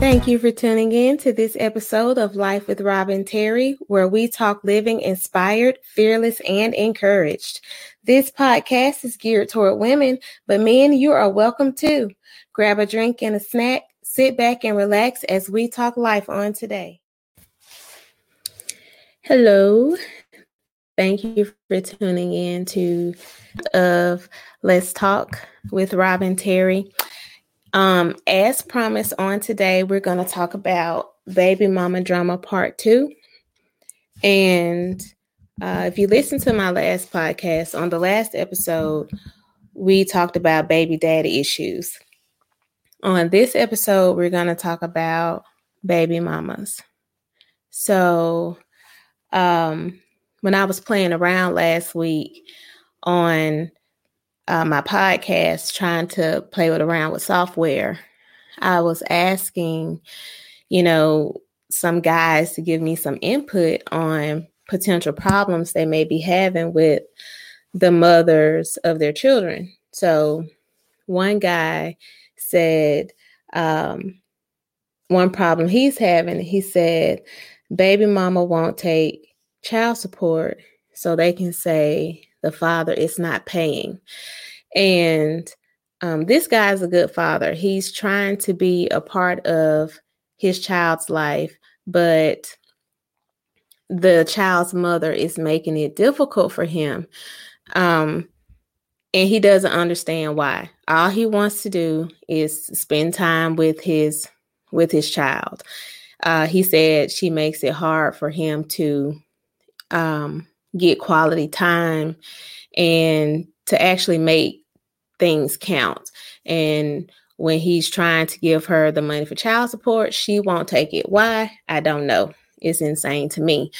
Thank you for tuning in to this episode of Life with Robin Terry, where we talk living inspired, fearless, and encouraged. This podcast is geared toward women, but men, you are welcome too. Grab a drink and a snack, sit back and relax as we talk life on today. Hello. Thank you for tuning in to of Let's Talk with Robin Terry. Um, as promised on today, we're going to talk about baby mama drama part two. And uh, if you listen to my last podcast, on the last episode, we talked about baby daddy issues. On this episode, we're going to talk about baby mamas. So, um, when I was playing around last week on uh, my podcast, trying to play with around with software, I was asking, you know, some guys to give me some input on potential problems they may be having with the mothers of their children. So, one guy said, um, one problem he's having, he said, baby mama won't take child support so they can say the father is not paying. And um, this guy's a good father. He's trying to be a part of his child's life, but the child's mother is making it difficult for him. Um, and he doesn't understand why. All he wants to do is spend time with his with his child. Uh, he said she makes it hard for him to um, get quality time and to actually make things count. And when he's trying to give her the money for child support, she won't take it. Why? I don't know. It's insane to me.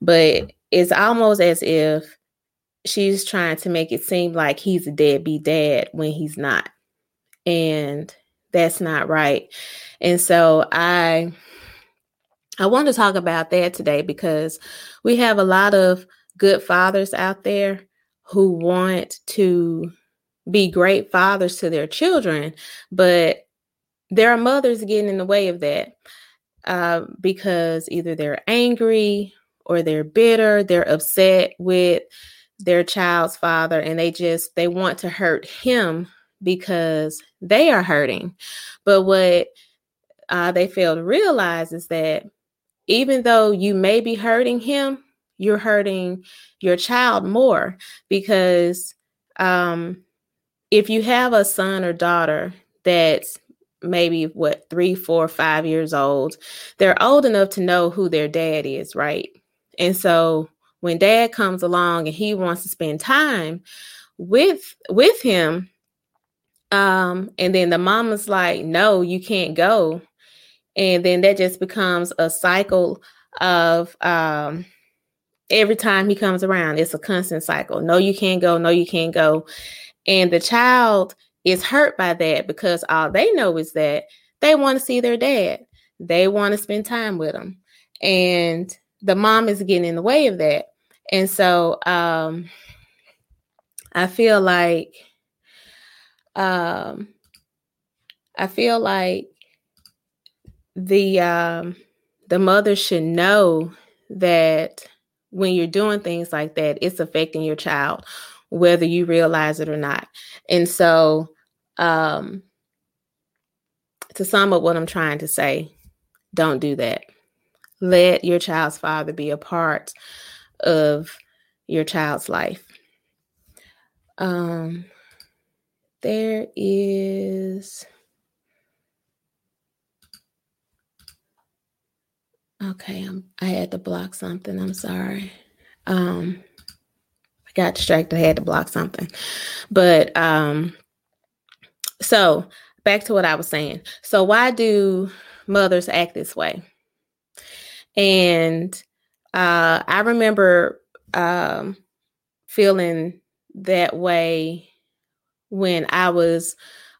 But it's almost as if she's trying to make it seem like he's a deadbeat dad when he's not. And that's not right. And so I I want to talk about that today because we have a lot of good fathers out there who want to be great fathers to their children, but there are mothers getting in the way of that uh, because either they're angry or they're bitter, they're upset with their child's father, and they just they want to hurt him because they are hurting. But what uh, they fail to realize is that even though you may be hurting him, you're hurting your child more because um, if you have a son or daughter that's maybe what three, four, five years old, they're old enough to know who their dad is, right? And so when dad comes along and he wants to spend time with with him, um, and then the mama's like, no, you can't go. And then that just becomes a cycle of um every time he comes around, it's a constant cycle. No, you can't go. No, you can't go. And the child is hurt by that because all they know is that they want to see their dad. They want to spend time with him. And the mom is getting in the way of that. And so um I feel like um I feel like the um the mother should know that when you're doing things like that, it's affecting your child, whether you realize it or not. And so, um, to sum up what I'm trying to say, don't do that. Let your child's father be a part of your child's life. Um, there is. Okay, I'm, I had to block something. I'm sorry. Um, I got distracted. I had to block something. But um, so back to what I was saying. So why do mothers act this way? And uh, I remember um, feeling that way when I was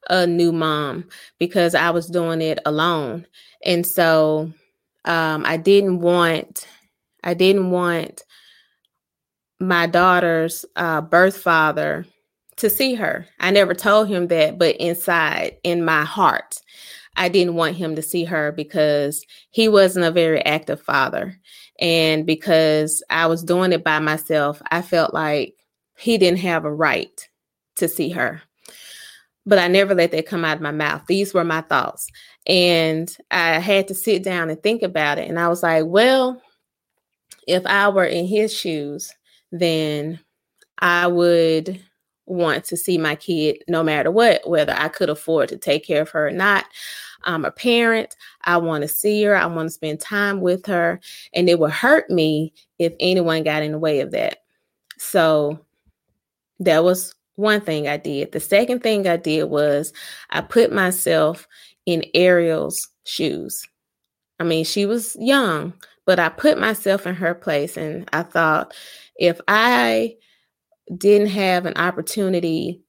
a new mom because I was doing it alone. And so um, I didn't want I didn't want my daughter's uh, birth father to see her. I never told him that, but inside in my heart, I didn't want him to see her because he wasn't a very active father. And because I was doing it by myself, I felt like he didn't have a right to see her. But I never let that come out of my mouth. These were my thoughts. And I had to sit down and think about it. And I was like, well, if I were in his shoes, then I would want to see my kid no matter what, whether I could afford to take care of her or not. I'm a parent. I want to see her. I want to spend time with her. And it would hurt me if anyone got in the way of that. So that was one thing I did. The second thing I did was I put myself in Ariel's shoes. I mean, she was young, but I put myself in her place and I thought if I didn't have an opportunity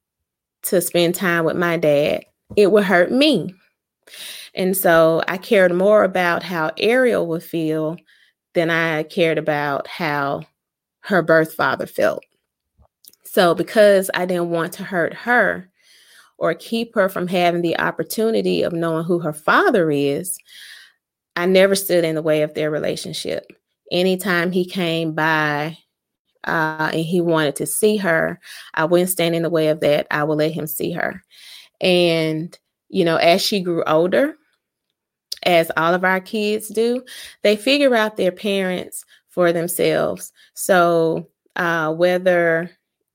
to spend time with my dad, it would hurt me. And so I cared more about how Ariel would feel than I cared about how her birth father felt. So, because I didn't want to hurt her or keep her from having the opportunity of knowing who her father is, I never stood in the way of their relationship. Anytime he came by uh, and he wanted to see her, I wouldn't stand in the way of that. I would let him see her. And, you know, as she grew older, as all of our kids do, they figure out their parents for themselves. So, uh, whether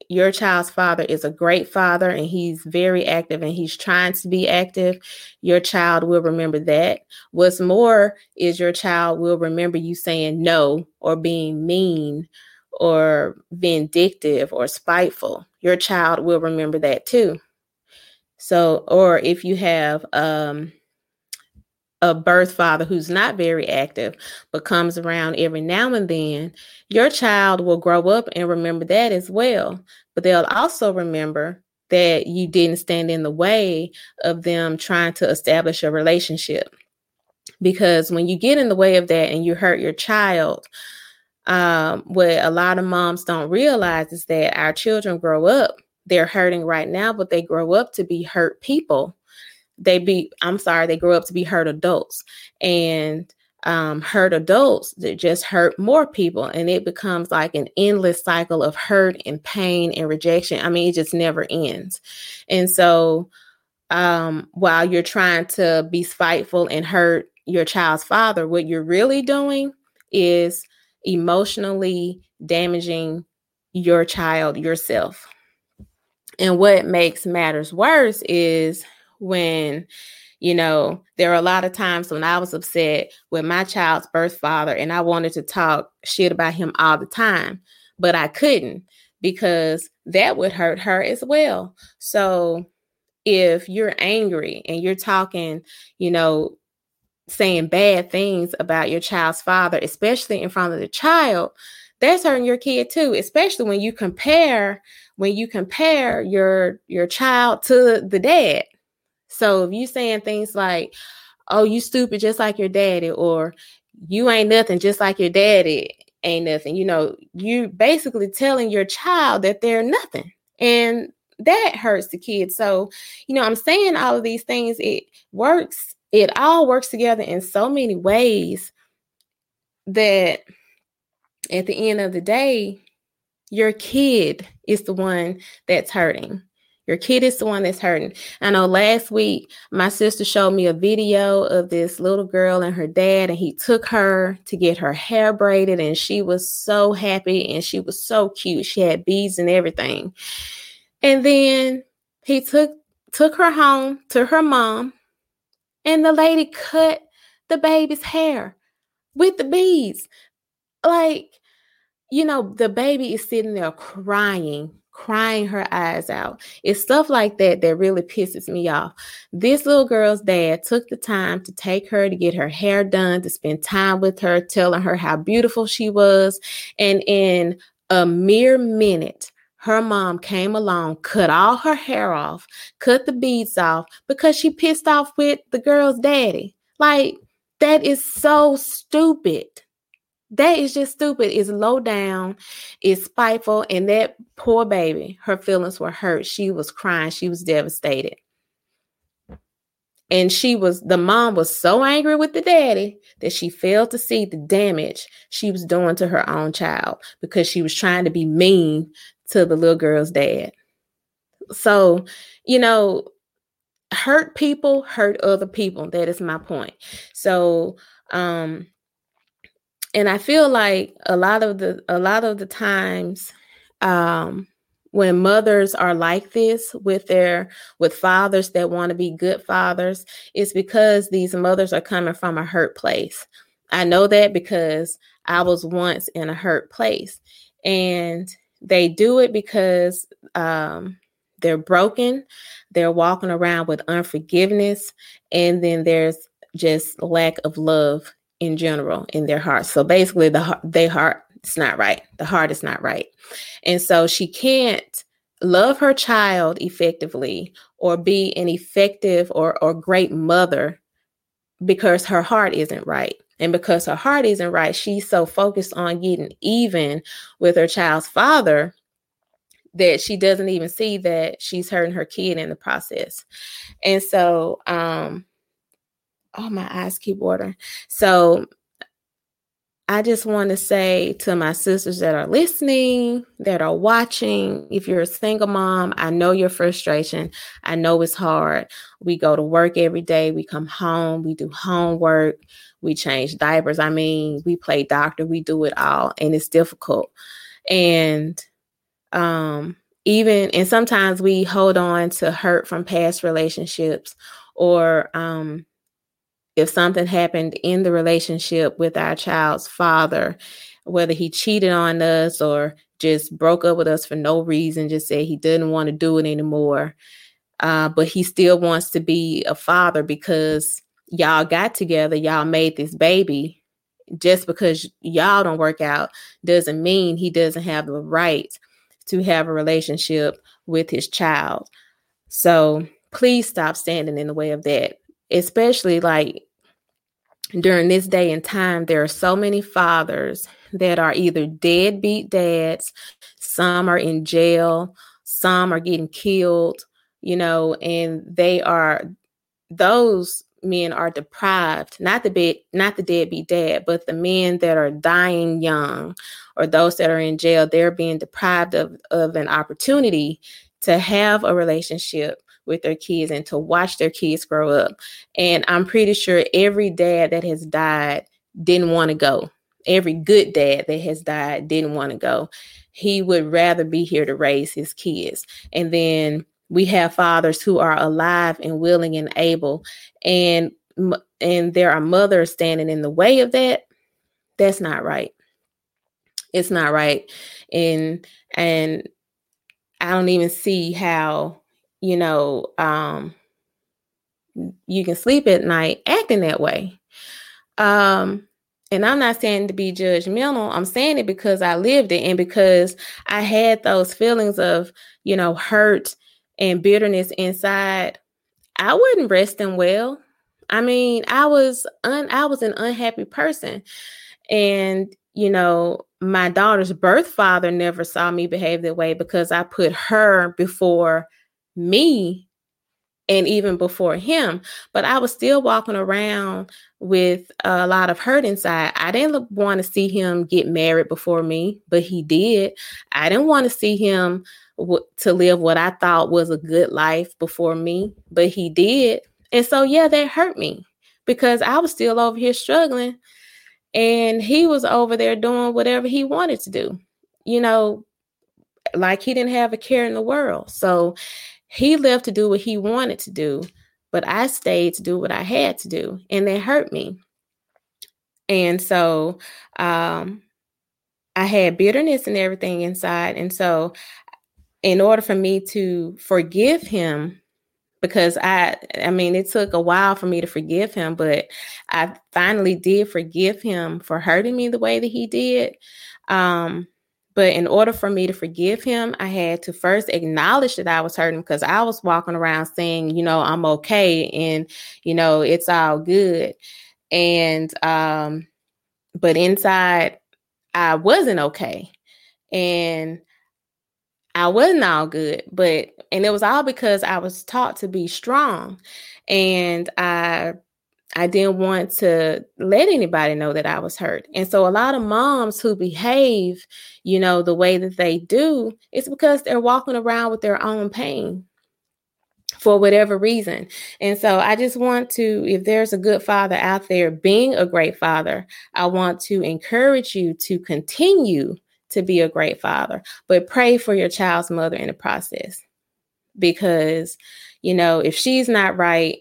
your child's father is a great father and he's very active and he's trying to be active, your child will remember that. What's more is your child will remember you saying no or being mean or vindictive or spiteful. Your child will remember that too. So, or if you have um, a birth father who's not very active but comes around every now and then, your child will grow up and remember that as well. But they'll also remember that you didn't stand in the way of them trying to establish a relationship. Because when you get in the way of that and you hurt your child, um, what a lot of moms don't realize is that our children grow up, they're hurting right now, but they grow up to be hurt people they be i'm sorry they grow up to be hurt adults. And um, hurt adults that just hurt more people and it becomes like an endless cycle of hurt and pain and rejection. I mean it just never ends. And so um, while you're trying to be spiteful and hurt your child's father what you're really doing is emotionally damaging your child yourself. And what makes matters worse is when you know there are a lot of times when i was upset with my child's birth father and i wanted to talk shit about him all the time but i couldn't because that would hurt her as well. So if you're angry and you're talking you know saying bad things about your child's father especially in front of the child that's hurting your kid too especially when you compare when you compare your your child to the dad so if you're saying things like, "Oh, you stupid just like your daddy," or "You ain't nothing just like your daddy ain't nothing," you know, you basically telling your child that they're nothing, and that hurts the kid. So, you know, I'm saying all of these things. It works. It all works together in so many ways that at the end of the day, your kid is the one that's hurting. Your kid is the one that's hurting. I know last week my sister showed me a video of this little girl and her dad, and he took her to get her hair braided, and she was so happy and she was so cute. She had beads and everything. And then he took took her home to her mom, and the lady cut the baby's hair with the beads. Like, you know, the baby is sitting there crying crying her eyes out. It's stuff like that that really pisses me off. This little girl's dad took the time to take her to get her hair done, to spend time with her, telling her how beautiful she was. And in a mere minute, her mom came along, cut all her hair off, cut the beads off because she pissed off with the girl's daddy. Like, that is so stupid. That is just stupid. It's low down, it's spiteful. And that poor baby, her feelings were hurt. She was crying, she was devastated. And she was, the mom was so angry with the daddy that she failed to see the damage she was doing to her own child because she was trying to be mean to the little girl's dad. So, you know, hurt people hurt other people. That is my point. So, um, and I feel like a lot of the a lot of the times um when mothers are like this with their with fathers that want to be good fathers it's because these mothers are coming from a hurt place. I know that because i was once in a hurt place and they do it because um, they're broken they're walking around with unforgiveness and then there's just lack of love in general in their heart so basically the their heart it's not right the heart is not right and so she can't love her child effectively or be an effective or, or great mother because her heart isn't right. And because her heart isn't right, she's so focused on getting even with her child's father that she doesn't even see that she's hurting her kid in the process. And so, um, oh, my eyes keep watering. So I just want to say to my sisters that are listening, that are watching, if you're a single mom, I know your frustration. I know it's hard. We go to work every day, we come home, we do homework, we change diapers. I mean, we play doctor, we do it all, and it's difficult. And um, even, and sometimes we hold on to hurt from past relationships or, um, if something happened in the relationship with our child's father, whether he cheated on us or just broke up with us for no reason, just said he didn't want to do it anymore. Uh, but he still wants to be a father because y'all got together, y'all made this baby. Just because y'all don't work out doesn't mean he doesn't have the right to have a relationship with his child. So please stop standing in the way of that especially like during this day and time, there are so many fathers that are either deadbeat dads, some are in jail, some are getting killed, you know, and they are those men are deprived, not the bed, not the deadbeat dad, but the men that are dying young or those that are in jail, they're being deprived of, of an opportunity to have a relationship with their kids and to watch their kids grow up. And I'm pretty sure every dad that has died didn't want to go. Every good dad that has died didn't want to go. He would rather be here to raise his kids. And then we have fathers who are alive and willing and able and and there are mothers standing in the way of that that's not right it's not right and and i don't even see how you know, um, you can sleep at night acting that way. Um, and I'm not saying to be judgmental. I'm saying it because I lived it and because I had those feelings of, you know, hurt and bitterness inside. I wasn't resting well. I mean, I was un I was an unhappy person. And, you know, my daughter's birth father never saw me behave that way because I put her before me and even before him but i was still walking around with a lot of hurt inside. I didn't want to see him get married before me but he did. I didn't want to see him w- to live what i thought was a good life before me but he did. And so yeah that hurt me because i was still over here struggling and he was over there doing whatever he wanted to do you know like he didn't have a care in the world. So he left to do what he wanted to do, but I stayed to do what I had to do, and that hurt me. And so um, I had bitterness and everything inside. And so, in order for me to forgive him, because I, I mean, it took a while for me to forgive him, but I finally did forgive him for hurting me the way that he did. Um, but in order for me to forgive him, I had to first acknowledge that I was hurting because I was walking around saying, you know, I'm okay and, you know, it's all good. And, um, but inside, I wasn't okay. And I wasn't all good, but, and it was all because I was taught to be strong. and I I didn't want to let anybody know that I was hurt. And so a lot of moms who behave, you know, the way that they do, it's because they're walking around with their own pain for whatever reason. And so I just want to, if there's a good father out there being a great father, I want to encourage you to continue to be a great father, but pray for your child's mother in the process. Because, you know, if she's not right,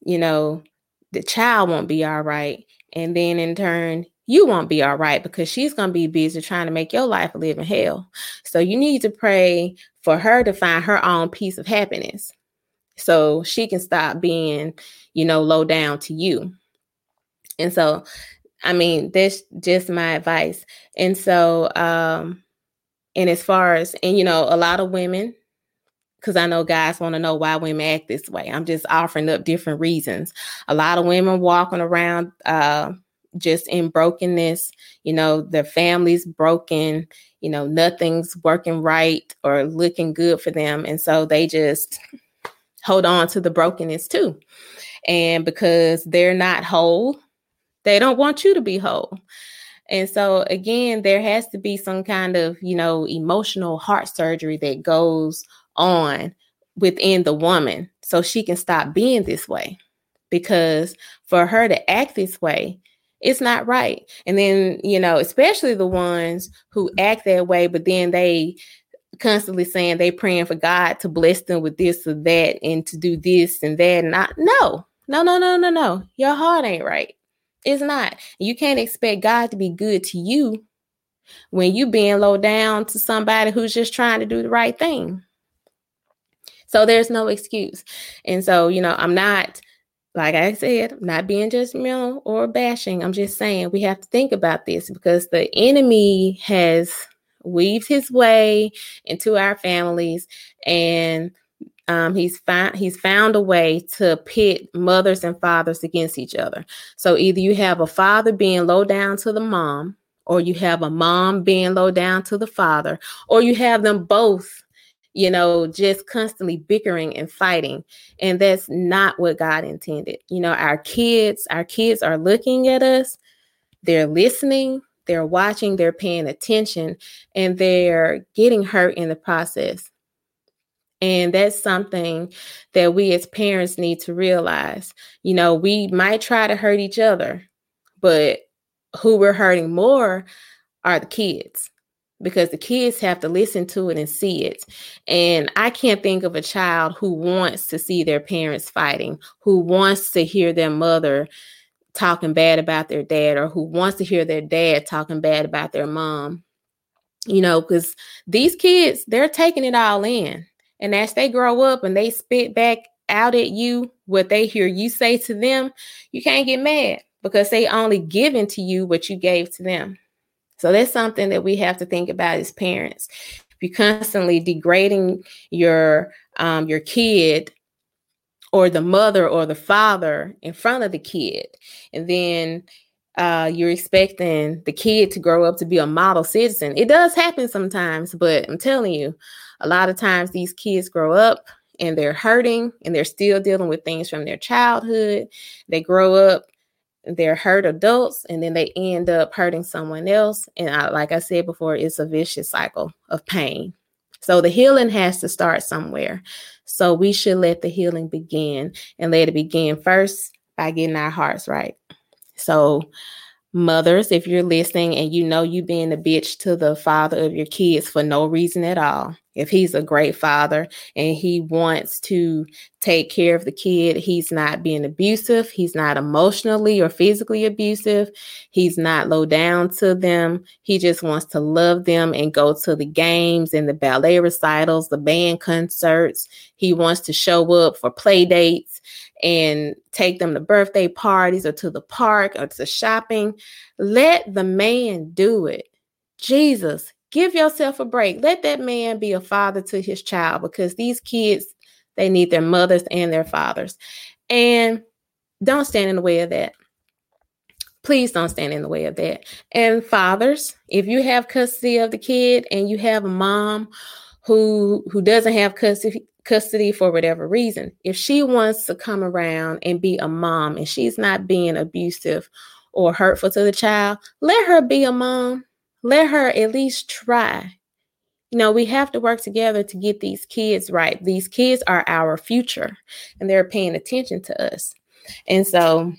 you know, the child won't be all right. And then in turn, you won't be all right because she's going to be busy trying to make your life a living hell. So you need to pray for her to find her own piece of happiness so she can stop being, you know, low down to you. And so, I mean, that's just my advice. And so, um, and as far as, and you know, a lot of women, because I know guys want to know why women act this way. I'm just offering up different reasons. A lot of women walking around uh, just in brokenness, you know, their family's broken, you know, nothing's working right or looking good for them. And so they just hold on to the brokenness too. And because they're not whole, they don't want you to be whole. And so again, there has to be some kind of, you know, emotional heart surgery that goes on within the woman so she can stop being this way. Because for her to act this way, it's not right. And then, you know, especially the ones who act that way, but then they constantly saying they praying for God to bless them with this or that and to do this and that. I no, no, no, no, no, no. Your heart ain't right. It's not. You can't expect God to be good to you when you being low down to somebody who's just trying to do the right thing. So there's no excuse. And so, you know, I'm not like I said, I'm not being judgmental or bashing. I'm just saying we have to think about this because the enemy has weaved his way into our families and um, he's found he's found a way to pit mothers and fathers against each other. So either you have a father being low down to the mom, or you have a mom being low down to the father, or you have them both, you know, just constantly bickering and fighting. And that's not what God intended. You know, our kids, our kids are looking at us, they're listening, they're watching, they're paying attention, and they're getting hurt in the process. And that's something that we as parents need to realize. You know, we might try to hurt each other, but who we're hurting more are the kids because the kids have to listen to it and see it. And I can't think of a child who wants to see their parents fighting, who wants to hear their mother talking bad about their dad or who wants to hear their dad talking bad about their mom. You know, because these kids, they're taking it all in. And as they grow up and they spit back out at you what they hear you say to them, you can't get mad because they only given to you what you gave to them. So that's something that we have to think about as parents. If you're constantly degrading your um, your kid or the mother or the father in front of the kid. And then uh, you're expecting the kid to grow up to be a model citizen. It does happen sometimes, but I'm telling you, a lot of times these kids grow up and they're hurting and they're still dealing with things from their childhood. They grow up, they're hurt adults, and then they end up hurting someone else. And I, like I said before, it's a vicious cycle of pain. So the healing has to start somewhere. So we should let the healing begin and let it begin first by getting our hearts right. So mothers, if you're listening and you know you being a bitch to the father of your kids for no reason at all, if he's a great father and he wants to take care of the kid, he's not being abusive, he's not emotionally or physically abusive, he's not low down to them. He just wants to love them and go to the games and the ballet recitals, the band concerts. He wants to show up for play dates and take them to birthday parties or to the park or to shopping. Let the man do it. Jesus, give yourself a break. Let that man be a father to his child because these kids, they need their mothers and their fathers. And don't stand in the way of that. Please don't stand in the way of that. And fathers, if you have custody of the kid and you have a mom who who doesn't have custody custody for whatever reason. If she wants to come around and be a mom and she's not being abusive or hurtful to the child, let her be a mom. Let her at least try. You know, we have to work together to get these kids right. These kids are our future and they're paying attention to us. And so,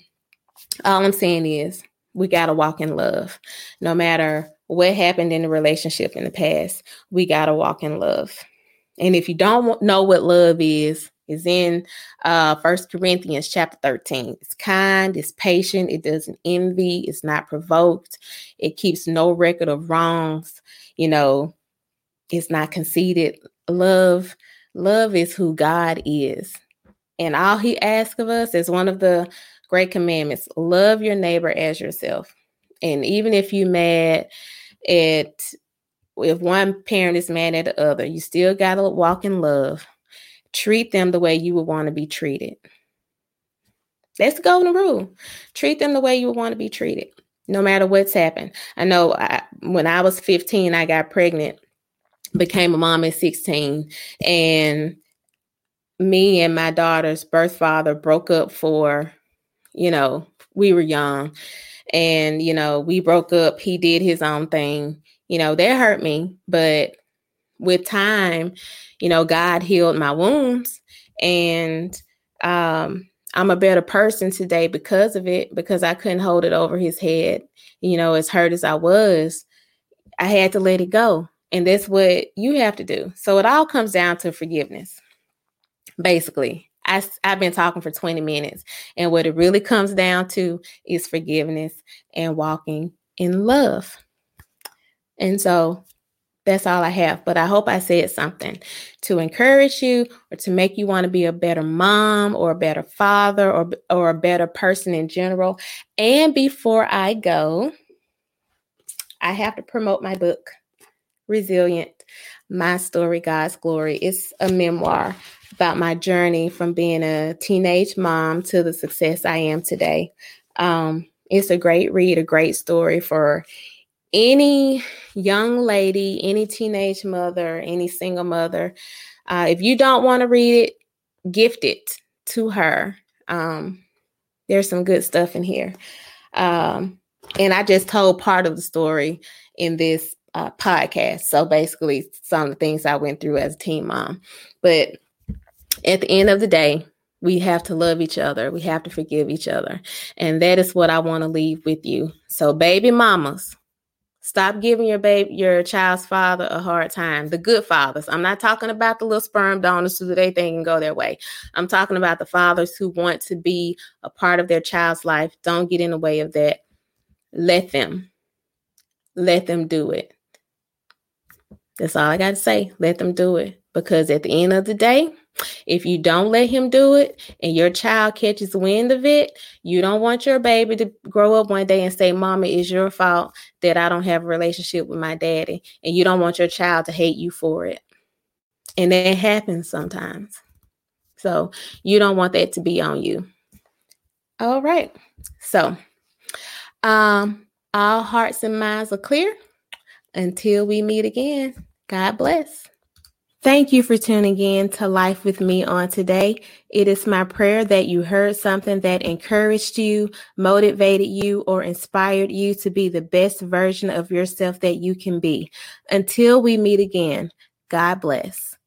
all I'm saying is, we got to walk in love. No matter what happened in the relationship in the past, we got to walk in love. And if you don't know what love is, is in uh first corinthians chapter 13 it's kind it's patient it doesn't envy it's not provoked it keeps no record of wrongs you know it's not conceited. Love love is who god is. And all he asks of us is one of the great commandments love your neighbor as yourself. And even if you mad at if one parent is mad at the other, you still got to walk in love. Treat them the way you would want to be treated. That's the golden rule. Treat them the way you would want to be treated, no matter what's happened. I know I, when I was 15, I got pregnant, became a mom at 16, and me and my daughter's birth father broke up for, you know, we were young. And, you know, we broke up. He did his own thing you know, that hurt me. But with time, you know, God healed my wounds and um I'm a better person today because of it, because I couldn't hold it over his head. You know, as hurt as I was, I had to let it go. And that's what you have to do. So it all comes down to forgiveness. Basically, I, I've been talking for 20 minutes. And what it really comes down to is forgiveness and walking in love. And so that's all I have. But I hope I said something to encourage you or to make you want to be a better mom or a better father or, or a better person in general. And before I go, I have to promote my book, Resilient My Story, God's Glory. It's a memoir about my journey from being a teenage mom to the success I am today. Um, it's a great read, a great story for any young lady, any teenage mother, any single mother, uh, if you don't want to read it, gift it to her. Um, there's some good stuff in here. Um, and I just told part of the story in this uh, podcast. So basically, some of the things I went through as a teen mom. But at the end of the day, we have to love each other. We have to forgive each other. And that is what I want to leave with you. So, baby mamas, Stop giving your baby, your child's father a hard time. The good fathers. I'm not talking about the little sperm donors who they think can go their way. I'm talking about the fathers who want to be a part of their child's life. Don't get in the way of that. Let them. Let them do it. That's all I got to say. Let them do it. Because at the end of the day, if you don't let him do it and your child catches wind of it, you don't want your baby to grow up one day and say, Mama, it's your fault that I don't have a relationship with my daddy. And you don't want your child to hate you for it. And that happens sometimes. So you don't want that to be on you. All right. So um all hearts and minds are clear. Until we meet again, God bless. Thank you for tuning in to Life with me on today. It is my prayer that you heard something that encouraged you, motivated you, or inspired you to be the best version of yourself that you can be. Until we meet again, God bless.